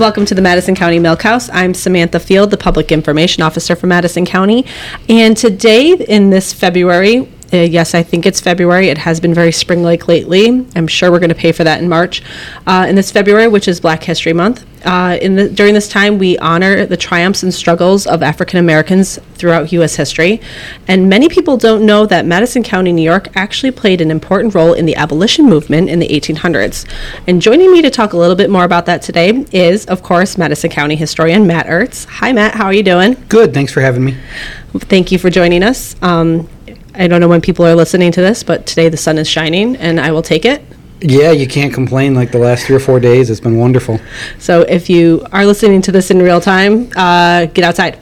Welcome to the Madison County Milk House. I'm Samantha Field, the Public Information Officer for Madison County. And today, in this February, uh, yes, I think it's February. It has been very spring like lately. I'm sure we're going to pay for that in March. Uh, in this February, which is Black History Month, uh, in the, during this time, we honor the triumphs and struggles of African Americans throughout U.S. history. And many people don't know that Madison County, New York, actually played an important role in the abolition movement in the 1800s. And joining me to talk a little bit more about that today is, of course, Madison County historian Matt Urtz. Hi, Matt. How are you doing? Good. Thanks for having me. Thank you for joining us. Um, I don't know when people are listening to this, but today the sun is shining, and I will take it. Yeah, you can't complain. Like the last three or four days, it's been wonderful. So if you are listening to this in real time, uh, get outside.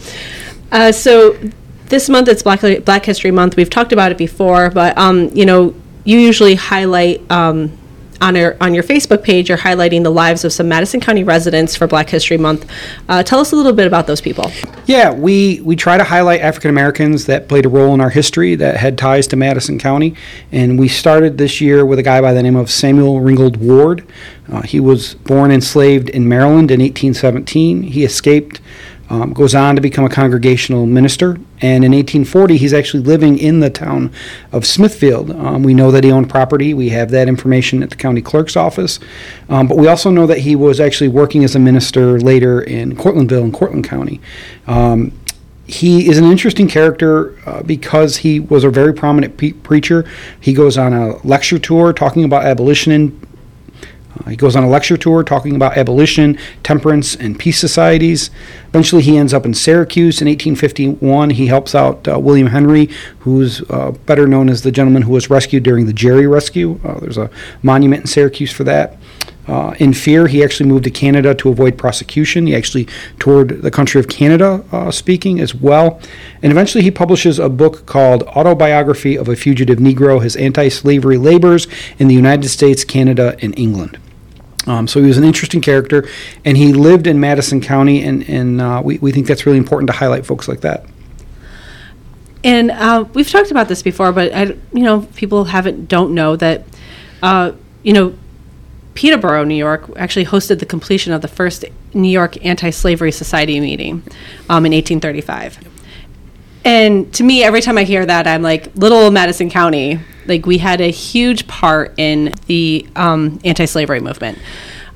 Uh, so this month it's Black Black History Month. We've talked about it before, but um, you know, you usually highlight um, on your on your Facebook page. You're highlighting the lives of some Madison County residents for Black History Month. Uh, tell us a little bit about those people. Yeah, we we try to highlight African Americans that played a role in our history that had ties to Madison County, and we started this year with a guy by the name of Samuel Ringgold Ward. Uh, he was born enslaved in Maryland in 1817. He escaped um, goes on to become a congregational minister. And in 1840, he's actually living in the town of Smithfield. Um, we know that he owned property. We have that information at the county clerk's office. Um, but we also know that he was actually working as a minister later in Cortlandville in Cortland County. Um, he is an interesting character uh, because he was a very prominent pe- preacher. He goes on a lecture tour talking about abolition in he goes on a lecture tour talking about abolition, temperance, and peace societies. Eventually, he ends up in Syracuse in 1851. He helps out uh, William Henry, who's uh, better known as the gentleman who was rescued during the Jerry Rescue. Uh, there's a monument in Syracuse for that. Uh, in fear, he actually moved to Canada to avoid prosecution. He actually toured the country of Canada uh, speaking as well. And eventually, he publishes a book called Autobiography of a Fugitive Negro His Anti Slavery Labors in the United States, Canada, and England. Um, so he was an interesting character, and he lived in Madison County, and, and uh, we, we think that's really important to highlight folks like that. And uh, we've talked about this before, but I, you know, people haven't don't know that, uh, you know, Peterboro, New York, actually hosted the completion of the first New York Anti-Slavery Society meeting um, in 1835. And to me, every time I hear that, I'm like, little Madison County, like we had a huge part in the um, anti-slavery movement.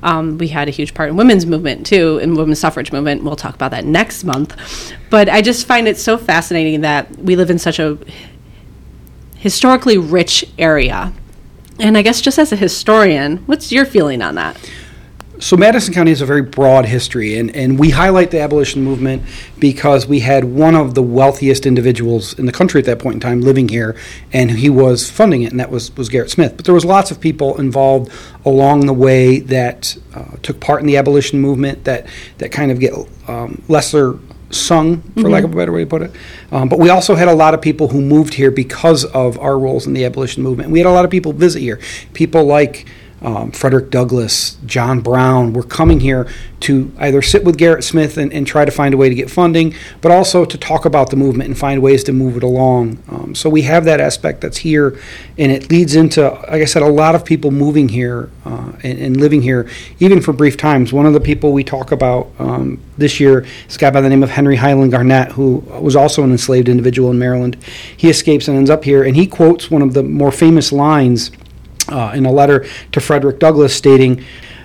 Um, we had a huge part in women's movement too, in women's suffrage movement. We'll talk about that next month. But I just find it so fascinating that we live in such a historically rich area. And I guess just as a historian, what's your feeling on that? So Madison County has a very broad history, and, and we highlight the abolition movement because we had one of the wealthiest individuals in the country at that point in time living here, and he was funding it, and that was, was Gerrit Smith. But there was lots of people involved along the way that uh, took part in the abolition movement that, that kind of get um, lesser sung, for mm-hmm. lack of a better way to put it. Um, but we also had a lot of people who moved here because of our roles in the abolition movement. We had a lot of people visit here. People like um, Frederick Douglass, John Brown were coming here to either sit with Gerrit Smith and, and, try to find a way to get funding, but also to talk about the movement and find ways to move it along. Um, so we have that aspect that's here, and it leads into, like I said, a lot of people moving here uh, and, and, living here, even for brief times. One of the people we talk about um, this year is a guy by the name of Henry Highland Garnet, who was also an enslaved individual in Maryland. He escapes and ends up here, and he quotes one of the more famous lines uh, in a letter to Frederick Douglass stating,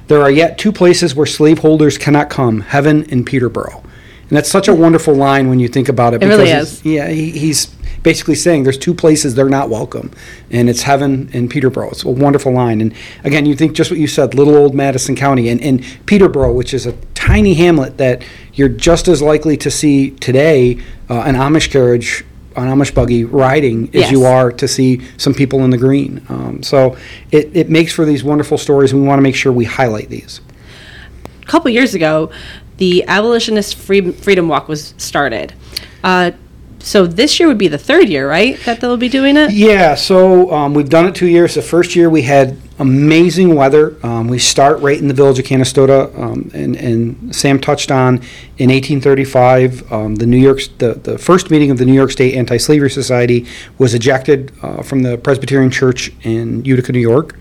There are yet two places where slaveholders cannot come heaven and Peterboro. And that's such a wonderful line when you think about it. It really is. Yeah, he, he's basically saying there's two places they're not welcome, and it's heaven and Peterboro. It's a wonderful line. And again, you think just what you said, little old Madison County, and, and Peterboro, which is a tiny hamlet that you're just as likely to see today uh, an Amish carriage on Amish buggy riding as yes. you are to see some people in the green. Um, so it, it makes for these wonderful stories, and we want to make sure we highlight these. A couple years ago, the Abolitionist Freedom Walk was started. Uh, so this year would be the third year, right, that they'll be doing it? Yeah, so um, we've done it two years. The first year we had amazing weather. Um, we start right in the village of Canastota, um, and, and, Sam touched on in 1835, um, the New York, the, the first meeting of the New York State Anti-Slavery Society was ejected uh, from the Presbyterian Church in Utica, New York.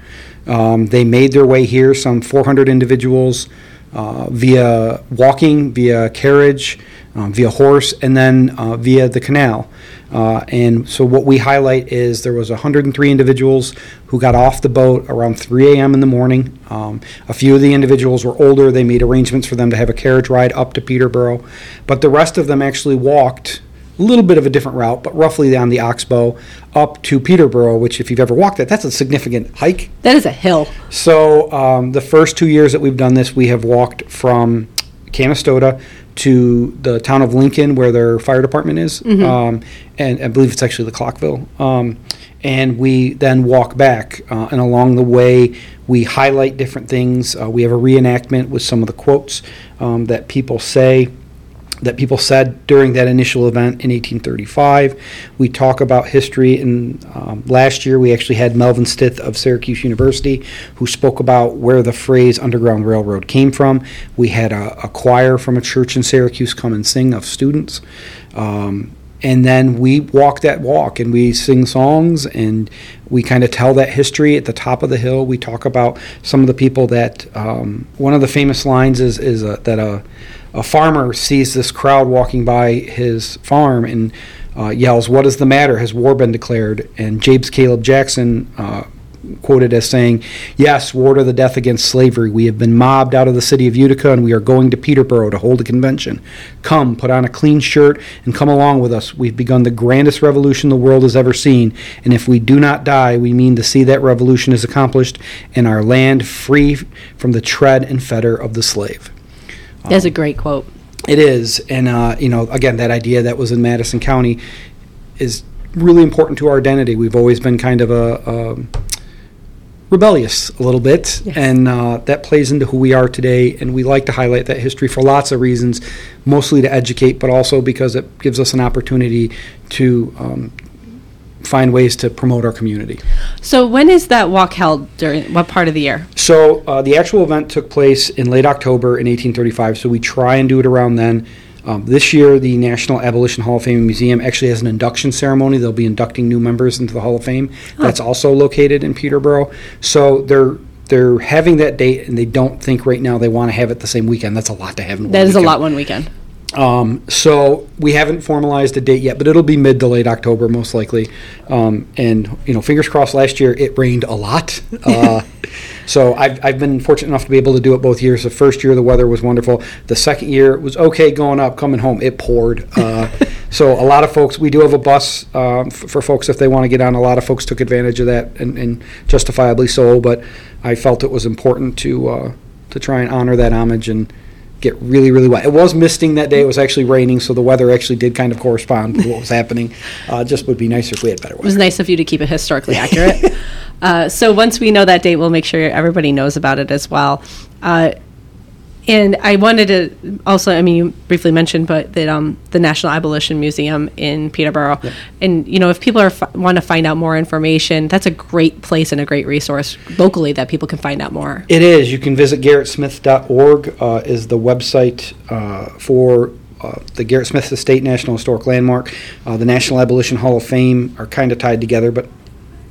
Um, they made their way here, some 400 individuals uh, via walking, via carriage, um, via horse, and then uh, via the canal. Uh, and so what we highlight is there was 103 individuals who got off the boat around 3 a.m. in the morning. Um, a few of the individuals were older. They made arrangements for them to have a carriage ride up to Peterboro, but the rest of them actually walked a little bit of a different route, but roughly down the Oxbow up to Peterboro, which if you've ever walked that, that's a significant hike. That is a hill. So um, the first two years that we've done this, we have walked from Canastota to the town of Lincoln, where their fire department is, um, and I believe it's actually the Clockville. Um, and we then walk back, uh, and along the way, we highlight different things. Uh, we have a reenactment with some of the quotes um, that people say that people said during that initial event in 1835. We talk about history, and um, last year we actually had Melvin Stith of Syracuse University who spoke about where the phrase Underground Railroad came from. We had a, a choir from a church in Syracuse come and sing of students. Um, and then we walk that walk and we sing songs and we kind of tell that history at the top of the hill. We talk about some of the people that um, one of the famous lines is is uh, that a, a farmer sees this crowd walking by his farm and uh, yells, "What is the matter? Has war been declared?" And James Caleb Jackson. Uh, quoted as saying, Yes, war to the death against slavery. We have been mobbed out of the city of Utica and we are going to Peterboro to hold a convention. Come, put on a clean shirt and come along with us. We've begun the grandest revolution the world has ever seen, and if we do not die, we mean to see that revolution is accomplished and our land free from the tread and fetter of the slave. That's a great quote. It is, and uh, you know, again, that idea that was in Madison County is really important to our identity. We've always been kind of a, um rebellious a little bit, Yes. and uh, that plays into who we are today. And we like to highlight that history for lots of reasons, mostly to educate, but also because it gives us an opportunity to um, find ways to promote our community. So when is that walk held during what part of the year? So uh, the actual event took place in late October in 1835. So we try and do it around then. Um, this year, the National Abolition Hall of Fame Museum actually has an induction ceremony. They'll be inducting new members into the Hall of Fame. That's also located in Peterboro. So they're they're having that date, and they don't think right now they want to have it the same weekend. That's a lot to have in one That is a lot one weekend. Um, so we haven't formalized a date yet, but it'll be mid to late October most likely. Um, and you know, fingers crossed. Last year it rained a lot, uh, so I've I've been fortunate enough to be able to do it both years. The first year the weather was wonderful. The second year it was okay going up, coming home it poured. Uh, so a lot of folks, we do have a bus um, f- for folks if they want to get on. A lot of folks took advantage of that, and, and justifiably so. But I felt it was important to uh, to try and honor that homage and get really, really wet. It was misting that day. It was actually raining, so the weather actually did kind of correspond to what was happening. Uh, just would be nicer if we had better It was nice of you to keep it historically accurate. uh, so once we know that date, we'll make sure everybody knows about it as well. Uh, and I wanted to also, I mean, you briefly mentioned, but that um, the National Abolition Museum in Peterboro, and you know, if people are f- want to find out more information, that's a great place and a great resource locally that people can find out more. It is. You can visit gerritsmith.org uh, is the website uh, for uh, the Gerrit Smith Estate National Historic Landmark. Uh, the National Abolition Hall of Fame are kind of tied together, but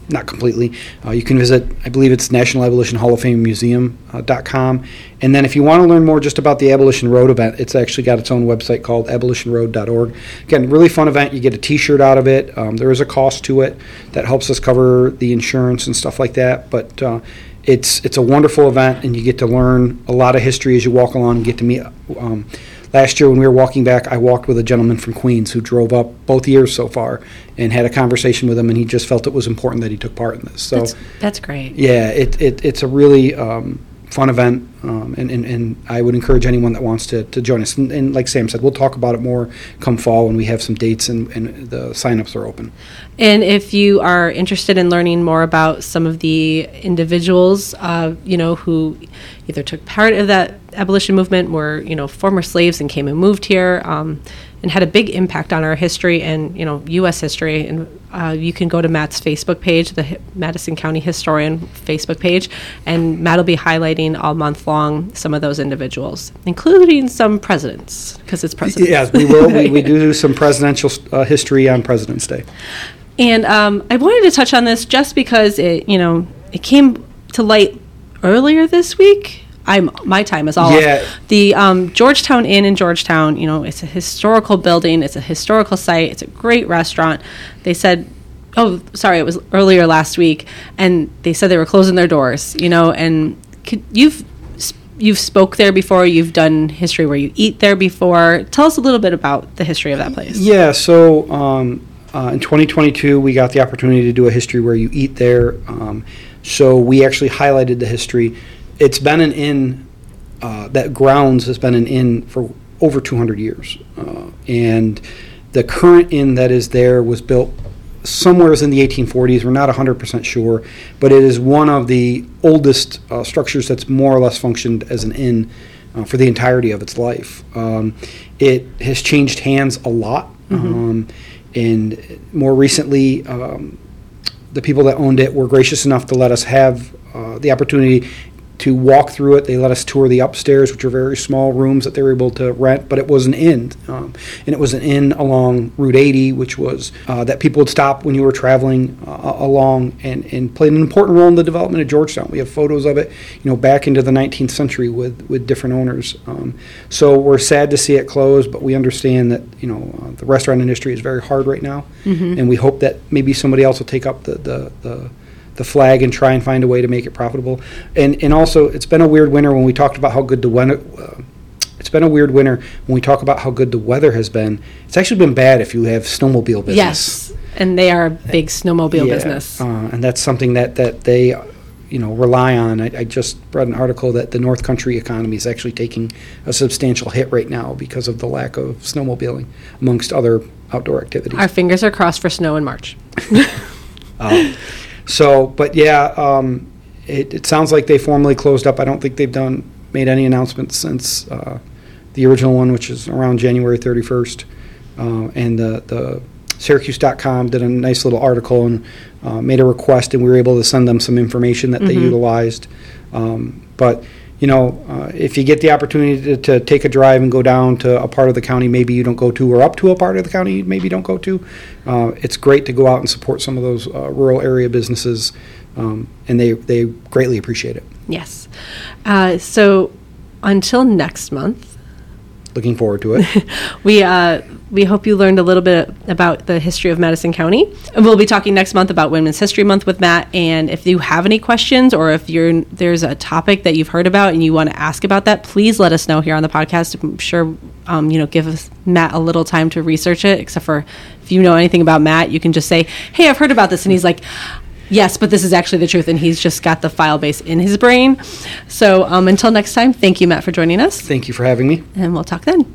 not completely. Uh, you can visit, I believe it's National Abolition Hall of Fame Museum.com. And then if you want to learn more just about the Abolition Road event, it's actually got its own website called abolitionroad.org. Again, really fun event. You get a t shirt out of it. Um, there is a cost to it that helps us cover the insurance and stuff like that. But uh, it's it's a wonderful event, and you get to learn a lot of history as you walk along and get to meet. Um, last year, when we were walking back, I walked with a gentleman from Queens who drove up both years so far and had a conversation with him, and he just felt it was important that he took part in this. So, That's, that's great. yeah, it, it it's a really um, fun event, um, and, and, and I would encourage anyone that wants to, to join us. And, and like Sam said, we'll talk about it more come fall when we have some dates and, and the signups are open. And if you are interested in learning more about some of the individuals, uh, you know, who either took part of that abolition movement, were you know former slaves and came and moved here, um, and had a big impact on our history and you know U.S. history, and uh, you can go to Matt's Facebook page, the Hi- Madison County Historian Facebook page, and Matt will be highlighting all month long some of those individuals, including some presidents, because it's presidents. Yes, we will. We, we do do some presidential uh, history on President's Day. And um, I wanted to touch on this just because it, you know, it came to light earlier this week. I'm my time is all Yeah. The um, Georgetown Inn in Georgetown, you know, it's a historical building. It's a historical site. It's a great restaurant. They said, oh, sorry, it was earlier last week, and they said they were closing their doors. You know, and could, you've you've spoke there before. You've done history where you eat there before. Tell us a little bit about the history of that place. Yeah, so um, uh, in 2022, we got the opportunity to do a history where you eat there. Um, so we actually highlighted the history. It's been an inn, uh, that grounds has been an inn for over 200 years. Uh, and the current inn that is there was built somewhere in the 1840s. We're not 100% sure, but it is one of the oldest uh, structures that's more or less functioned as an inn uh, for the entirety of its life. Um, it has changed hands a lot, um, and more recently, um, the people that owned it were gracious enough to let us have uh, the opportunity to walk through it. They let us tour the upstairs, which are very small rooms that they were able to rent, but it was an inn. Um, and it was an inn along Route 80, which was uh, that people would stop when you were traveling uh, along and, and played an important role in the development of Georgetown. We have photos of it, you know, back into the 19th century with, with different owners. Um, so we're sad to see it close, but we understand that, you know, uh, the restaurant industry is very hard right now. And we hope that maybe somebody else will take up the, the, the the flag and try and find a way to make it profitable. And and also, it's been a weird winter when we talked about how good the weather. Uh, it's been a weird winter when we talk about how good the weather has been. It's actually been bad if you have snowmobile business. Yes, and they are a big snowmobile Yeah, business. uh, and that's something that that they, you know, rely on. I, I just read an article that the North Country economy is actually taking a substantial hit right now because of the lack of snowmobiling, amongst other outdoor activities. Our fingers are crossed for snow in March. Uh, So, but yeah, um, it, it sounds like they formally closed up. I don't think they've done, made any announcements since, uh, the original one, which is around January thirty-first. Uh, and the, the Syracuse.com did a nice little article and, uh, made a request, and we were able to send them some information that they utilized. Um, but, you know, uh, if you get the opportunity to, to take a drive and go down to a part of the county maybe you don't go to, or up to a part of the county you maybe don't go to, uh, it's great to go out and support some of those uh, rural area businesses, um, and they, they greatly appreciate it. Yes. Uh, so until next month, Looking forward to it. we uh, we hope you learned a little bit about the history of Madison County. And we'll be talking next month about Women's History Month with Matt. And if you have any questions or if you're there's a topic that you've heard about and you want to ask about that, please let us know here on the podcast. I'm sure um, you know give us Matt a little time to research it. Except for if you know anything about Matt, you can just say, "Hey, I've heard about this," and he's like. Yes, but this is actually the truth, and he's just got the file base in his brain. So um, until next time, thank you, Matt, for joining us, Thank you for having me. and we'll talk then.